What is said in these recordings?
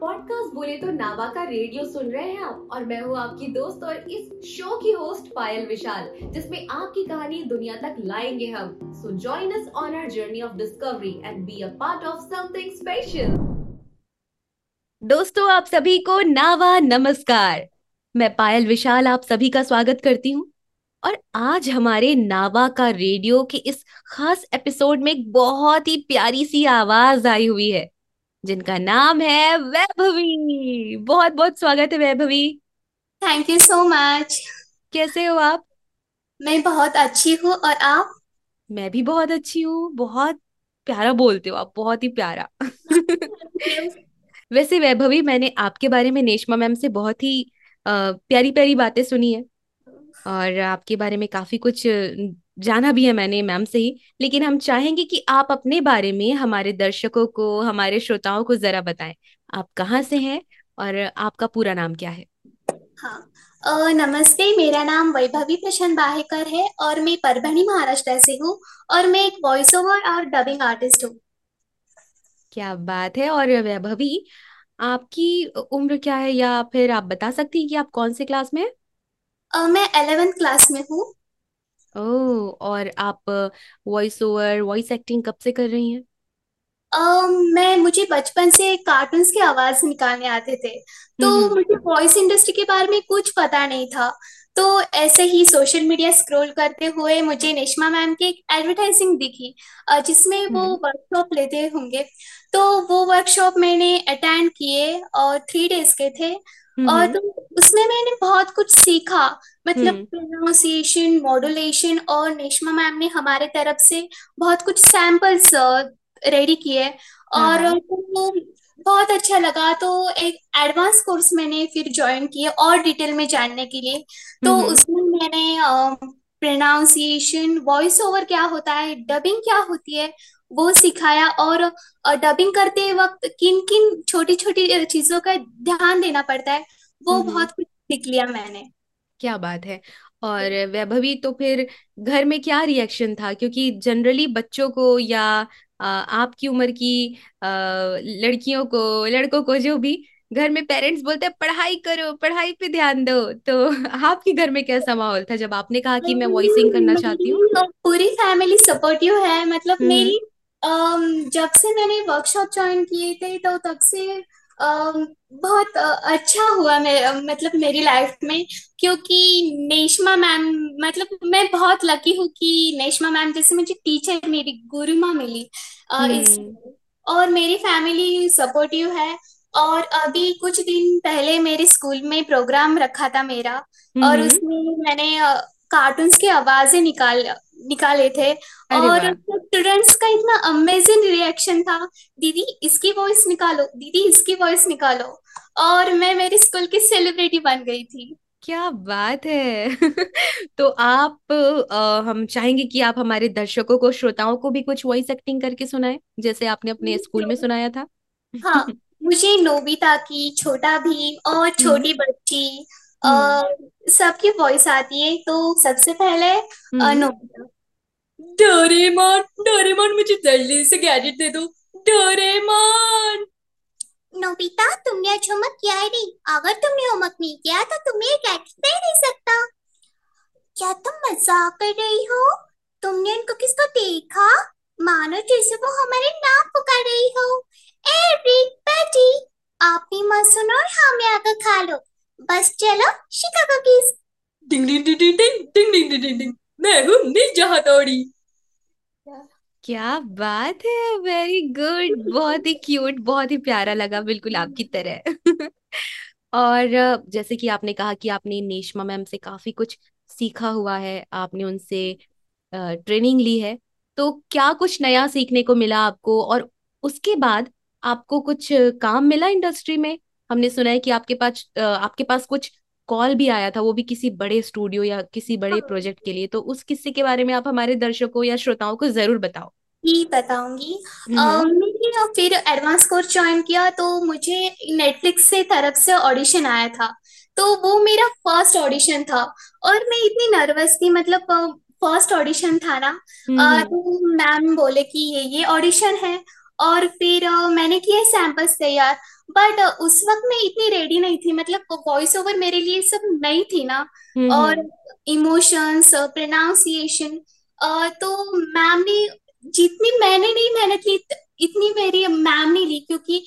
Podcast बोले तो नावा का रेडियो सुन रहे हैं आप, और मैं हूँ आपकी दोस्त और इस शो की होस्ट पायल विशाल, जिसमें आपकी कहानी दुनिया तक लाएँगे हम। So join us on our journey of discovery and be a part of something special दोस्तों, आप सभी को नावा नमस्कार। मैं पायल विशाल, आप सभी का स्वागत करती हूँ। और आज हमारे नावा का रेडियो के इस खास एपिसोड में एक बहुत ही प्यारी सी आवाज़ आई हुई है। जिनका नाम है वैभवी। बहुत बहुत स्वागत है Vaibhavi. Thank you so much कैसे हो आप? मैं बहुत अच्छी हूँ और आप? मैं भी बहुत अच्छी हूँ। बहुत प्यारा बोलते हो आप बहुत ही प्यारा। वैसे वैभवी मैंने आपके बारे में नेशमा मैम से बहुत ही प्यारी प्यारी बातें सुनी है। और आपके बारे में काफ़ी कुछ जाना भी है मैंने मैम से ही लेकिन हम चाहेंगे कि आप अपने बारे में हमारे दर्शकों को हमारे श्रोताओं को जरा बताएँ। आप कहाँ से हैं और आपका पूरा नाम क्या है? हाँ नमस्ते मेरा नाम वैभवी प्रशांत बाहेकर है और मैं परभणी महाराष्ट्र से हूँ और मैं एक वॉइस ओवर और डबिंग आर्टिस्ट हूँ। क्या बात है और वैभवी आपकी उम्र क्या है या फिर आप बता सकती हैं कि आप कौन से क्लास में हैं? Uh, मैं एलेवेंथ क्लास में हूँ। ओह और आप वॉइस ओवर वॉइस एक्टिंग कब से कर रही हैं? uh, मैं मुझे बचपन से कार्टून्स की आवाज़ निकालने आते थे। तो हम्म मुझे वॉइस इंडस्ट्री के बारे में कुछ पता नहीं था। तो ऐसे ही सोशल मीडिया स्क्रॉल करते हुए मुझे नेशमा मैम की एक एडवर्टाइजिंग दिखी जिसमें वो वर्कशॉप लेते होंगे। तो वो वर्कशॉप मैंने अटेंड किए और थ्री डेज़ के थे। और तो उसमें मैंने बहुत कुछ सीखा मतलब प्रोनाउंसिएशन मॉड्यूलेशन और नेशमा मैम ने हमारे तरफ़ से बहुत कुछ सैंपल्स रेडी किए और हाँ। तो बहुत अच्छा लगा। तो एक एडवांस कोर्स मैंने फिर ज्वाइन किया और डिटेल में जानने के लिए। तो उसमें मैंने प्रोनाउंसिएशन वॉइस ओवर क्या होता है डबिंग क्या होती है वो सिखाया और डबिंग करते वक्त किन किन छोटी छोटी चीज़ों का ध्यान देना पड़ता है वो बहुत कुछ सीख लिया मैंने। क्या बात है। और वैभवी तो फिर घर में क्या रिएक्शन था? क्योंकि जनरली बच्चों को या आपकी उम्र की लड़कियों को लड़कों को जो भी घर में पेरेंट्स बोलते हैं पढ़ाई करो पढ़ाई पे ध्यान दो। तो आपके घर में कैसा माहौल था? जब आपने कहा कि मैं वॉइसिंग करना चाहती हूँ? पूरी फैमिली सपोर्टिव है। मतलब हम्म। मेरी जब से मैंने वर्कशॉप ज्वाइन किए थे तो तब से um, बहुत अच्छा हुआ मैं मतलब मेरी लाइफ में क्योंकि नेशमा मैम मतलब मैं बहुत लकी हूँ कि नेशमा मैम जैसे मुझे टीचर मेरी गुरु माँ मिली इस हम्म। और मेरी फैमिली सपोर्टिव है और अभी कुछ दिन पहले मेरे स्कूल में प्रोग्राम रखा था मेरा और हम्म। उसमें मैंने कार्टून्स की आवाज़ें निकाल निकाले थे। और स्टूडेंट्स का इतना अमेजिंग रिएक्शन था। दीदी इसकी वॉइस निकालो। दीदी इसकी वॉइस निकालो। और मैं मेरी स्कूल की सेलिब्रिटी बन गई थी। क्या बात है। तो आप आ, हम चाहेंगे कि आप हमारे दर्शकों को श्रोताओं को भी कुछ वॉइस एक्टिंग करके सुनाए जैसे आपने अपने स्कूल में सुनाया था। हाँ मुझे नोबिता की छोटा भीम और छोटी बच्ची हम्म। सबकी वॉइस आती है तो सबसे पहले हम्म। नोबिता डोरेमोन डोरेमोन मुझे जल्दी से गैजेट दे दो। डोरेमोन। नोबिता तुमने आज होमवर्क किया है नहीं। अगर तुमने होमवर्क नहीं किया तो तुम्हें गैजेट नहीं दे सकता? क्या तुम मज़ाक कर रही हो? तुमने उनको किसको देखा? मानो जैसे वो हमारे नाम पुकार रही हो। आप भी मत सुनो और हमें आकर खा लो। बस चलो शिकागो किस। डिंग डिंग डिंग डिंग डिंग डिंग डिंग डिंग डिंग मैं हूँ निंजा हथौड़ी क्या बात है वेरी गुड बहुत ही क्यूट बहुत ही प्यारा लगा बिल्कुल आपकी तरह। और जैसे कि आपने कहा कि आपने नेशमा मैम से काफ़ी कुछ सीखा हुआ है आपने उनसे ट्रेनिंग ली है। तो क्या कुछ नया सीखने को मिला आपको? और उसके बाद आपको कुछ काम मिला इंडस्ट्री में? हमने सुना है कि आपके पास आपके पास कुछ कॉल भी आया था वो भी किसी बड़े स्टूडियो या किसी बड़े प्रोजेक्ट हाँ। के लिए तो उस किस्से के बारे में आप हमारे दर्शकों या श्रोताओं को ज़रूर बताओ। ही बताऊँगी। मैंने फिर एडवांस कोर्स ज्वाइन किया तो मुझे नेटफ्लिक्स से तरफ़ से ऑडिशन आया था तो वो मेरा फ़र्स्ट ऑडिशन था और मैं इतनी नर्वस थी मतलब फ़र्स्ट ऑडिशन था ना तो मैम बोले कि ये ये ऑडिशन है और फिर मैंने किए सैंपल्स तैयार बट उस वक्त मैं इतनी रेडी नहीं थी मतलब वॉइस ओवर मेरे लिए सब नई थी ना। हम्म और हम्म। इमोशंस प्रोनाउंसिएशन तो मैम ने जितनी मैंने नहीं मेहनत की इतनी मेरी मैम ने ली क्योंकि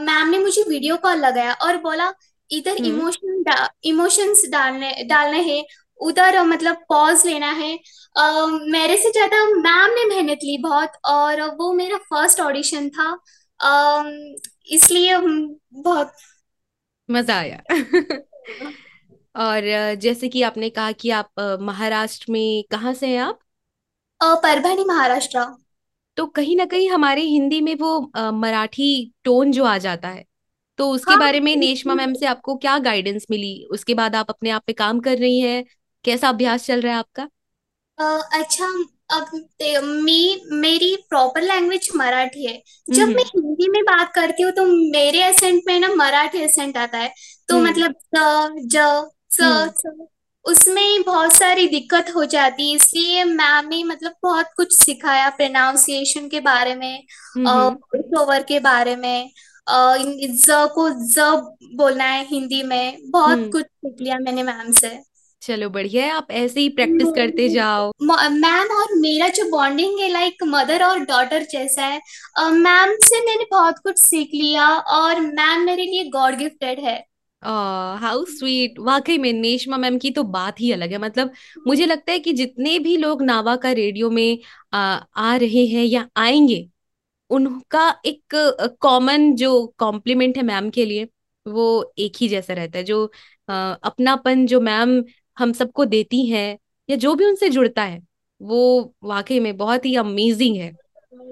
मैम ने मुझे वीडियो कॉल लगाया और बोला इधर हम्म। इमोशन इमोशंस डालने डालने हैं उधर मतलब पॉज लेना है। अ, मेरे से ज़्यादा मैम ने मेहनत ली बहुत और वो मेरा फ़र्स्ट ऑडिशन था। अम, इसलिए बहुत मज़ा आया। और जैसे कि आपने कहा कि आप महाराष्ट्र में कहाँ से हैं आप? परभणी महाराष्ट्र। तो कहीं ना कहीं हमारे हिंदी में वो मराठी टोन जो आ जाता है तो उसके हाँ बारे में नेशमा मैम से आपको क्या गाइडेंस मिली? उसके बाद आप अपने आप पे काम कर रही हैं कैसा अभ्यास चल रहा है आपका? अच्छा अब मी मेरी प्रॉपर लैंग्वेज मराठी है। जब मैं हिंदी में बात करती हूँ तो मेरे एसेंट में ना मराठी एसेंट आता है। तो हम्म। मतलब ज ज हम्म। स स उसमें बहुत सारी दिक्कत हो जाती है। इसलिए मैम ने मतलब बहुत कुछ सिखाया प्रोनाउंसिएशन के बारे में ओवर के बारे में अ, ज को ज बोलना है हिंदी में। बहुत हम्म। कुछ सीख लिया मैंने मैम से। चलो बढ़िया है आप ऐसे ही प्रैक्टिस करते जाओ। मैम और मेरा जो बॉन्डिंग है लाइक मदर और डॉटर जैसा है मैम से मैंने बहुत कुछ सीख लिया और मैम मेरे लिए गॉड गिफ्टेड है। हाउ स्वीट वाकई में नेशमा मैम की तो बात ही अलग है। मतलब मुझे लगता है कि जितने भी लोग नावा का रेडियो में आ, आ रहे हैं या आएँगे उनका एक कॉमन जो कॉम्प्लीमेंट है मैम के लिए वो एक ही जैसा रहता है। जो अ, अपनापन जो मैम हम सबको देती हैं या जो भी उनसे जुड़ता है वो वाकई में बहुत ही अमेजिंग है।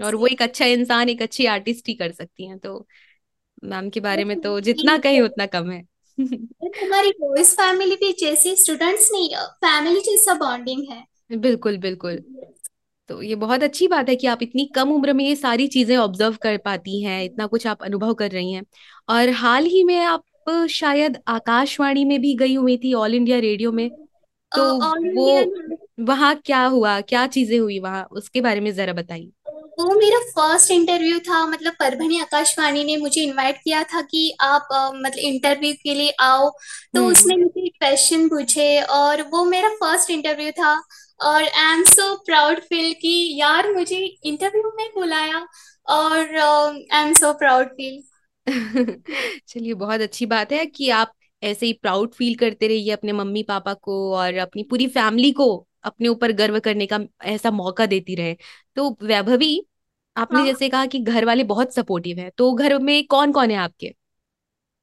और वो एक अच्छा इंसान एक अच्छी आर्टिस्ट ही कर सकती हैं। तो मैम के बारे में तो जितना कहे उतना कम है। हमारी वॉइस फैमिली भी जैसे स्टूडेंट्स नहीं फैमिली जैसा बॉन्डिंग है। बिल्कुल बिल्कुल। तो ये बहुत अच्छी बात है कि आप इतनी कम उम्र में ये सारी चीज़ें ऑब्ज़र्व कर पाती हैं इतना कुछ आप अनुभव कर रही हैं। और हाल ही में आप शायद आकाशवाणी में भी गई हुई थी ऑल इंडिया रेडियो में। तो वो वहाँ क्या हुआ? क्या चीज़ें हुई वहाँ? उसके बारे में जरा बताइए। वो मेरा फ़र्स्ट इंटरव्यू था मतलब परभणी आकाशवाणी ने मुझे इनवाइट किया था कि आप मतलब इंटरव्यू के लिए आओ। तो हम्म। उसने मुझे क्वेश्चन पूछे और वो मेरा फ़र्स्ट इंटरव्यू था और I am so proud feel कि यार मुझे इंटरव्यू में बुलाया और I am so proud feel चलिए बहुत अच्छी बात है कि आप ऐसे ही प्राउड फील करते रहिए अपने मम्मी पापा को और अपनी पूरी फैमिली को अपने ऊपर गर्व करने का ऐसा मौका देती रहे। तो वैभवी आपने हाँ। जैसे कहा कि घर वाले बहुत सपोर्टिव है तो घर में कौन कौन है आपके?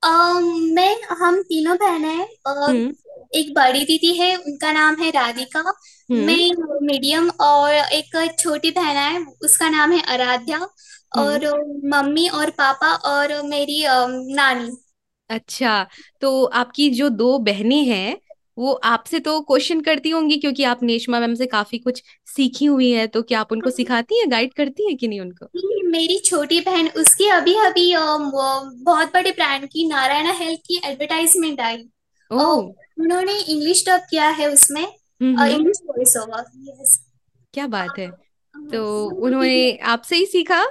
अम, मैं हम तीनों बहन हैं। और हम्म। एक बड़ी दीदी है उनका नाम है राधिका। हम्म। मैं मीडियम और एक छोटी बहन है उसका नाम है आराध्या। और मम्मी और पापा और मेरी नानी। अच्छा तो आपकी जो दो बहनें हैं वो आपसे तो क्वेश्चन करती होंगी क्योंकि आप नेशमा मैम से काफ़ी कुछ सीखी हुई है तो क्या आप उनको सिखाती हैं गाइड करती हैं कि नहीं उनको? मेरी छोटी बहन उसकी अभी अभी बहुत बड़े ब्रांड की नारायणा हेल्थ की एडवर्टाइजमेंट आई। और उन्होंने इंग्लिश डब किया है उसमें हम्म हम्म। इंग्लिश वॉइस ओवर यस क्या बात है। तो उन्होंने आपसे ही सीखा?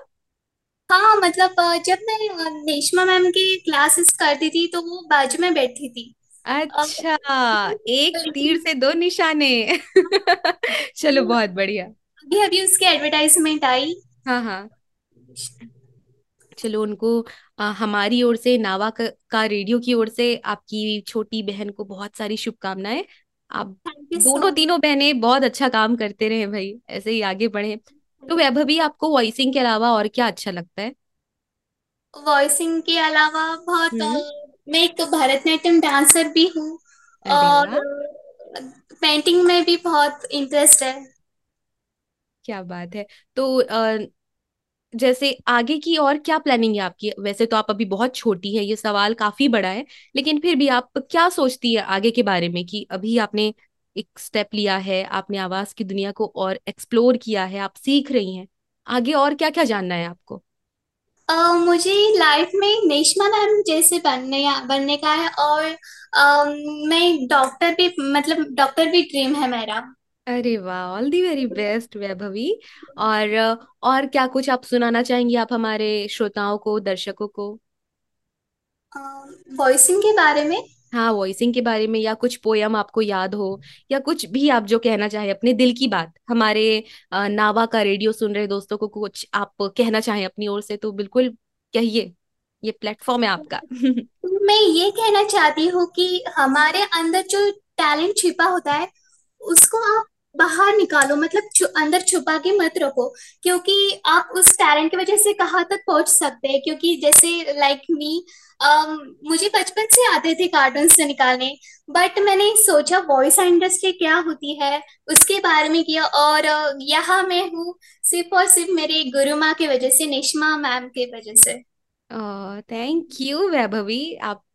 हाँ मतलब अ, जब मैं अ, नेशमा मैम की क्लासेस करती थी तो वो बाजू में बैठी थी। अ, अच्छा एक तीर से दो निशाने। चलो बहुत बढ़िया। अभी अभी उसकी एडवर्टाइजमेंट आई। हाँ हाँ। चलो उनको अ, हमारी ओर से नावा का, का रेडियो की ओर से आपकी छोटी बहन को बहुत सारी शुभकामनाएँ। आप थैंक यू सो दोनों तीनों बहनें बहुत अच्छा काम करते रहे भाई ऐसे ही आगे बढ़े। तो वैभवी आपको वॉइसिंग के अलावा और क्या अच्छा लगता है? वॉइसिंग के अलावा बहुत अ, हम्म मैं एक भरतनाट्यम डांसर भी हूँ अरे और वाह पेंटिंग में भी बहुत इंटरेस्ट है। क्या बात है। तो अ, जैसे आगे की और क्या प्लानिंग है आपकी? वैसे तो आप अभी बहुत छोटी है ये सवाल काफ़ी बड़ा है लेकिन फिर भी आप क्या सोचती है आगे के बारे में कि अभी आपने एक स्टेप लिया है आपने आवाज़ की दुनिया को और एक्सप्लोर किया है आप सीख रही हैं। आगे और क्या क्या जानना है आपको? अ, मुझे लाइफ में नेशमा मैम जैसे बनने बनने का है और अ, मैं डॉक्टर भी मतलब डॉक्टर भी ड्रीम है मेरा। अरे वाह all the very best Vaibhavi. और और क्या कुछ आप सुनाना चाहेंगी आप हमारे श्रोताओं को दर्शकों को? वॉइसिंग uh, के बारे में? हाँ वॉइसिंग के बारे में या कुछ पोयम आपको याद हो या कुछ भी आप जो कहना चाहें, अपने दिल की बात। हमारे नावा का रेडियो सुन रहे दोस्तों को कुछ आप कहना चाहें अपनी ओर से तो बिल्कुल कहिए, ये प्लेटफॉर्म है आपका। मैं ये कहना चाहती हूँ कि हमारे अंदर जो टैलेंट छिपा होता है, उसको आप बाहर निकालो मतलब छु, अंदर छुपा के मत रखो क्योंकि आप उस टैलेंट की वजह से कहाँ तक पहुँच सकते हैं क्योंकि जैसे लाइक like मी मुझे बचपन से आते थे कार्टून से निकालने बट मैंने सोचा वॉइस इंडस्ट्री क्या होती है उसके बारे में किया और अ, यहाँ मैं हूँ सिर्फ़ और सिर्फ़ मेरे गुरु माँ की वजह से निश्मा मैम की वजह से। Thank you Vaibhavi.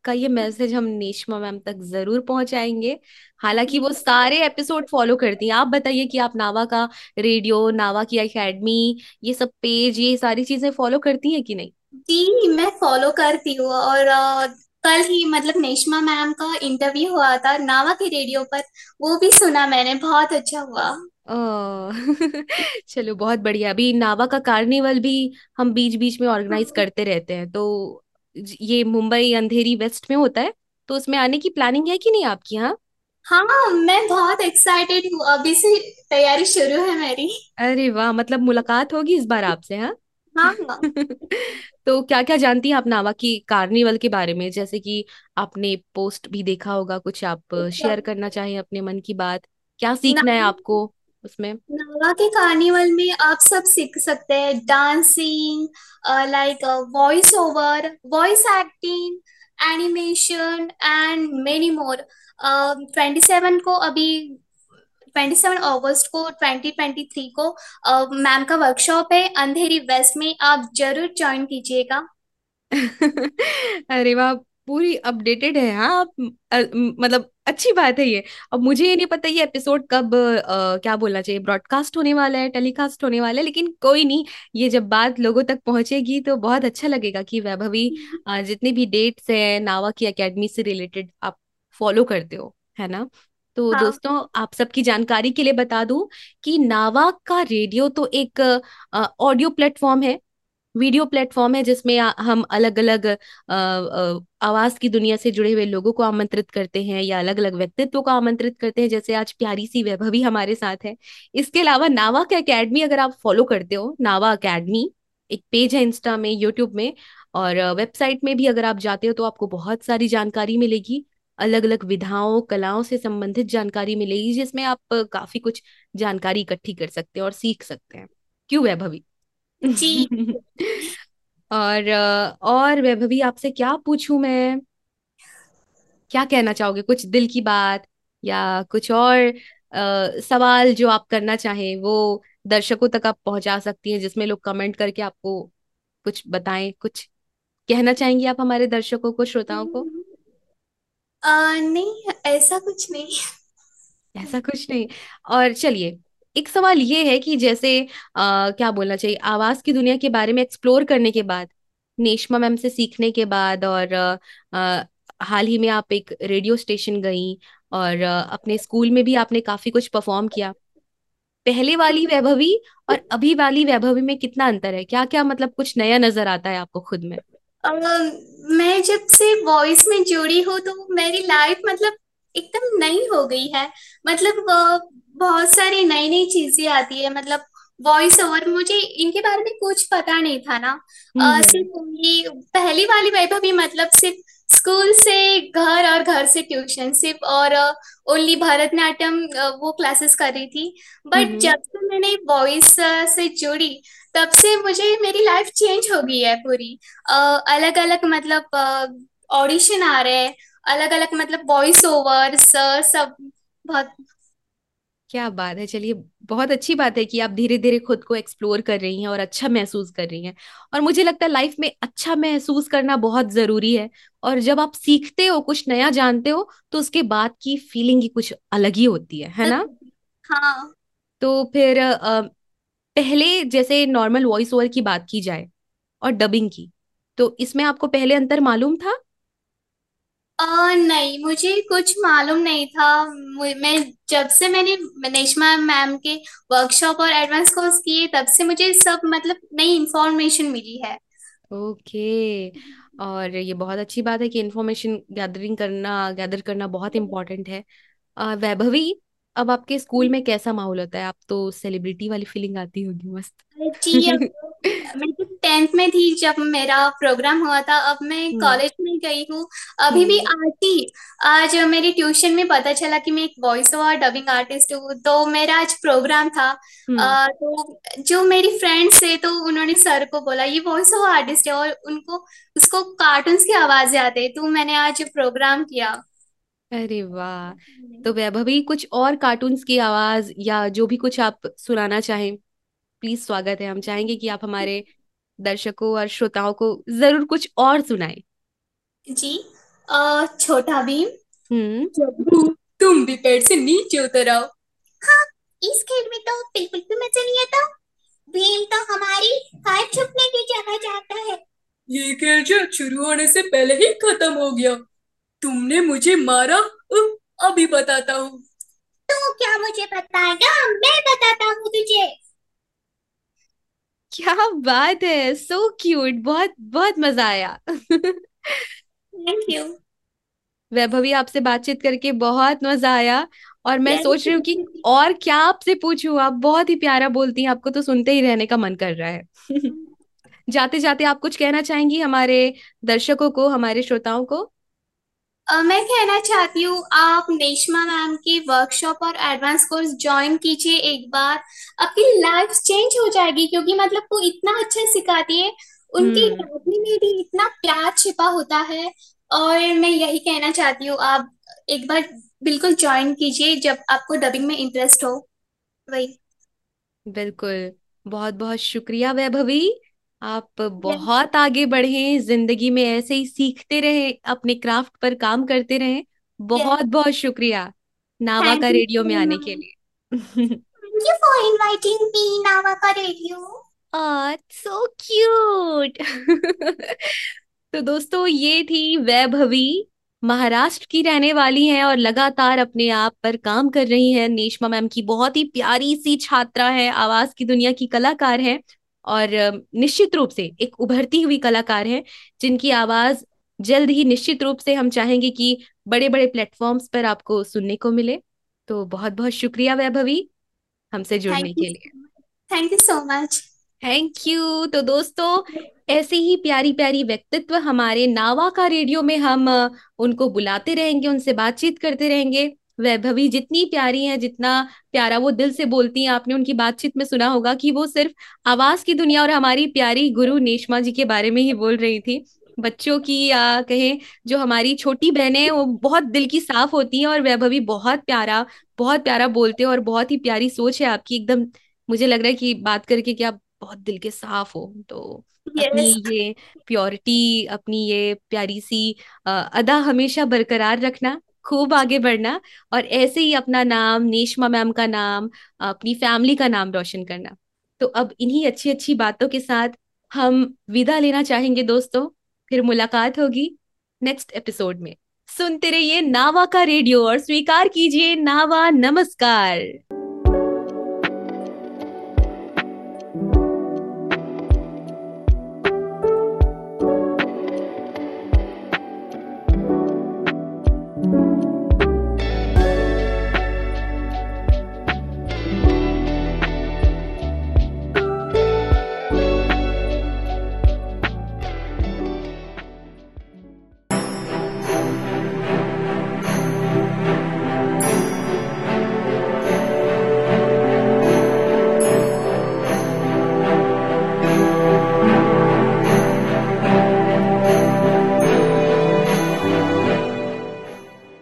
आपका ये मैसेज हम नेशमा मैम तक ज़रूर पहुंचाएँगे। हालाँकि वो सारे एपिसोड फॉलो करती हैं। आप बताइए कि आप नावा का रेडियो नावा की एकेडमी ये सब पेज ये सारी चीज़ें फॉलो करती हैं कि नहीं? जी मैं फॉलो करती हूँ और अ, कल ही मतलब नेश्मा मैम का इंटरव्यू हुआ था नावा के रेडियो पर वो भी सुना मैंने बहुत अच्छा हुआ। चलो बहुत बढ़िया। अभी नावा का कार्निवल भी हम बीच बीच में ऑर्गेनाइज करते रहते हैं तो ये मुंबई अंधेरी वेस्ट में होता है तो उसमें आने की प्लानिंग है कि नहीं आपकी यहाँ हाँ मैं बहुत एक्साइटेड हूँ अभी से तैयारी शुरू है मेरी। अरे वाह मतलब मुलाकात होगी इस बार आपसे हाँ? हाँ। हाँ तो क्या क्या जानती हैं आप नावा की कार्निवल के बारे में? जैसे कि आपने पोस्ट भी देखा होगा कुछ आप शेयर करना चाहें अपने मन की बात क्या सीखना है आपको? उसमें? नावा के कार्निवल में आप सब सीख सकते हैं dancing like voice over voice acting animation and many more twenty seven को अभी ट्वेंटी सेवन अगस्त को ट्वेंटी ट्वेंटी थ्री को मैम का वर्कशॉप है अंधेरी वेस्ट में आप ज़रूर ज्वाइन कीजिएगा। अरे वाह पूरी अपडेटेड है। हाँ आप अ, मतलब अच्छी बात है ये। अब मुझे ये नहीं पता ये एपिसोड कब अ, क्या बोलना चाहिए ब्रॉडकास्ट होने वाला है टेलीकास्ट होने वाला है लेकिन कोई नहीं ये जब बात लोगों तक पहुंचेगी तो बहुत अच्छा लगेगा कि वैभवी अ, जितनी भी डेट्स है नावा की एकेडमी से रिलेटेड आप फॉलो करते हो है ना? तो हाँ। दोस्तों आप सबकी जानकारी के लिए बता दूँ कि नावा का रेडियो तो एक ऑडियो प्लेटफॉर्म है। वीडियो प्लेटफॉर्म है जिसमें हम अलग अलग आवाज़ की दुनिया से जुड़े हुए लोगों को आमंत्रित करते हैं या अलग अलग व्यक्तित्व को आमंत्रित करते हैं। जैसे आज प्यारी सी वैभवी हमारे साथ है। इसके अलावा नावा का अकेडमी अगर आप फॉलो करते हो, नावा अकेडमी एक पेज है इंस्टा में यूट्यूब में, और वेबसाइट में भी अगर आप जाते हो तो आपको बहुत सारी जानकारी मिलेगी। अलग अलग विधाओं, कलाओं से संबंधित जानकारी मिलेगी जिसमें आप काफ़ी कुछ जानकारी इकट्ठी कर सकते हैं और सीख सकते हैं। क्यों वैभवी? जी। और और वैभवी आपसे क्या पूछूँ मैं? क्या कहना चाहोगे? कुछ दिल की बात या कुछ और अ, सवाल जो आप करना चाहें वो दर्शकों तक आप पहुँचा सकती हैं जिसमें लोग कमेंट करके आपको कुछ बताएँ कुछ कहना चाहेंगी आप हमारे दर्शकों को श्रोताओं को? अ, नहीं ऐसा कुछ नहीं। ऐसा कुछ नहीं। और चलिए एक सवाल ये है कि जैसे आ, क्या बोलना चाहिए आवाज़ की दुनिया के बारे में एक्सप्लोर करने के बाद नेशमा मैम से सीखने के बाद और अ, हाल ही में आप एक रेडियो स्टेशन गई और अ, अपने स्कूल में भी आपने काफ़ी कुछ परफॉर्म किया। पहले वाली वैभवी और अभी वाली वैभवी में कितना अंतर है? क्या क्या मतलब कुछ नया नज़र आता है आपको खुद में? अ, मैं जब से वॉइस में जुड़ी हूँ तो मेरी लाइफ मतलब एकदम नई हो गई है। मतलब बहुत सारी नई नई चीज़ें आती है मतलब वॉइस ओवर मुझे इनके बारे में कुछ पता नहीं था ना। हम्म अ, हम्म। सिर्फ़ ये पहली वाली वैभव भी मतलब सिर्फ़ स्कूल से घर और घर से ट्यूशन सिर्फ़ और ओनली भरतनाट्यम अ, वो क्लासेस कर रही थी। बट हम्म। जब से मैंने वॉइस से जुड़ी तब से मुझे मेरी लाइफ चेंज हो गई है पूरी। अलग अलग मतलब ऑडिशन आ रहे हैं अलग अलग मतलब वॉइस ओवर सब बहुत क्या बात है। चलिए बहुत अच्छी बात है कि आप धीरे धीरे खुद को एक्सप्लोर कर रही हैं और अच्छा महसूस कर रही हैं। और मुझे लगता है लाइफ में अच्छा महसूस करना बहुत ज़रूरी है और जब आप सीखते हो कुछ नया जानते हो तो उसके बाद की फीलिंग ही कुछ अलग ही होती है है ना? हाँ। तो फिर अ, पहले जैसे नॉर्मल वॉइस ओवर की बात की जाए और डबिंग की तो इसमें आपको पहले अंतर मालूम था? नहीं मुझे कुछ मालूम नहीं था। मु- मैं जब से मैंने नेशमा मैम के वर्कशॉप और एडवांस कोर्स किए तब से मुझे सब मतलब नई इंफॉर्मेशन मिली है। ओके। और ये बहुत अच्छी बात है कि इंफॉर्मेशन गैदरिंग करना गैदर करना बहुत इम्पोर्टेंट है। अ, वैभवी अब आपके स्कूल में कैसा माहौल होता है? आप तो सेलिब्रिटी वाली फीलिंग आती होगी मस्त। मैं तो टेंथ में थी जब मेरा प्रोग्राम हुआ था अब मैं हम्म। कॉलेज में गई हूँ। अभी भी हम्म। आती। आज मेरी ट्यूशन में पता चला कि मैं एक वॉइस ओवर डबिंग आर्टिस्ट हूँ तो मेरा आज प्रोग्राम था। हम्म। अ, तो जो मेरी फ्रेंड्स थे तो उन्होंने सर को बोला ये वॉइस ओवर आर्टिस्ट है और उनको उसको कार्टून की आवाज़ें आते हैं। तो मैंने आज प्रोग्राम किया। अरे वाह! तो वैभवी कुछ और कार्टून्स की आवाज़ या जो भी कुछ आप सुनाना चाहें? प्लीज़ स्वागत है। हम चाहेंगे कि आप हमारे दर्शकों और श्रोताओं को ज़रूर कुछ और सुनाए। जी अ, छोटा भीम हम्म। तुम भी पेड़ से नीचे उतर आओ। हाँ इस खेल में तो बिल्कुल भी मज़ा नहीं आता। भीम तो हमारी हाथ छुपने की जगह जाता है। ये खेल जो शुरू होने से पहले ही खत्म हो गया। तुमने मुझे मारा अभी बताता हूँ। तू क्या मुझे बताएगा? मैं बताता हूँ तुझे। क्या बात है सो क्यूट बहुत बहुत मज़ा आया। थैंक यू वैभवी आपसे बातचीत करके बहुत मज़ा आया और मैं सोच रही हूँ कि और क्या आपसे पूछूँ आप बहुत ही प्यारा बोलती हैं आपको तो सुनते ही रहने का मन कर रहा है। जाते जाते आप कुछ कहना चाहेंगी हमारे दर्शकों को हमारे श्रोताओं को? अ, मैं कहना चाहती हूँ आप नेशमा मैम की वर्कशॉप और एडवांस कोर्स ज्वाइन कीजिए एक बार। आपकी लाइफ चेंज हो जाएगी क्योंकि मतलब वो इतना अच्छा सिखाती है। उनकी हम्म। में भी इतना प्यार छिपा होता है और मैं यही कहना चाहती हूँ आप एक बार बिल्कुल ज्वाइन कीजिए जब आपको डबिंग में इंटरेस्ट हो। वही। बिल्कुल। बहुत बहुत शुक्रिया वैभवी। आप बहुत आगे बढ़े ज़िंदगी में ऐसे ही सीखते रहे अपने क्राफ्ट पर काम करते रहे। बहुत बहुत शुक्रिया नावा का रेडियो में आने के लिए। Thank you for inviting me Nava का रेडियो। सो क्यूट तो दोस्तों ये थी वैभवी महाराष्ट्र की रहने वाली हैं और लगातार अपने आप पर काम कर रही हैं। नेशमा मैम की बहुत ही प्यारी सी छात्रा है आवाज़ की दुनिया की कलाकार है। और निश्चित रूप से एक उभरती हुई कलाकार है जिनकी आवाज़ जल्द ही निश्चित रूप से हम चाहेंगे कि बड़े बड़े प्लेटफॉर्म्स पर आपको सुनने को मिले। तो बहुत बहुत शुक्रिया वैभवी हमसे जुड़ने के लिए। Thank you so much thank you तो दोस्तों ऐसे ही प्यारी प्यारी व्यक्तित्व हमारे नावा का रेडियो में हम उनको बुलाते रहेंगे उनसे बातचीत करते रहेंगे। वैभवी जितनी प्यारी हैं जितना प्यारा वो दिल से बोलती हैं। आपने उनकी बातचीत में सुना होगा कि वो सिर्फ़ आवाज़ की दुनिया और हमारी प्यारी गुरु नेशमा जी के बारे में ही बोल रही थी। बच्चों की या कहें जो हमारी छोटी बहनें हैं वो बहुत दिल की साफ़ होती हैं और वैभवी बहुत प्यारा बहुत प्यारा बोलते हैं और बहुत ही प्यारी सोच है आपकी। एकदम मुझे लग रहा है कि बात करके कि आप बहुत दिल के साफ़ हो। तो अपनी ये प्योरिटी अपनी ये प्यारी सी अदा हमेशा बरकरार रखना। खूब आगे बढ़ना और ऐसे ही अपना नाम नेशमा मैम का नाम, अपनी फैमिली का नाम रोशन करना। तो अब इन्हीं अच्छी अच्छी बातों के साथ हम विदा लेना चाहेंगे दोस्तों। फिर मुलाकात होगी नेक्स्ट एपिसोड में। सुनते रहिए नावा का रेडियो और स्वीकार कीजिए नावा नमस्कार।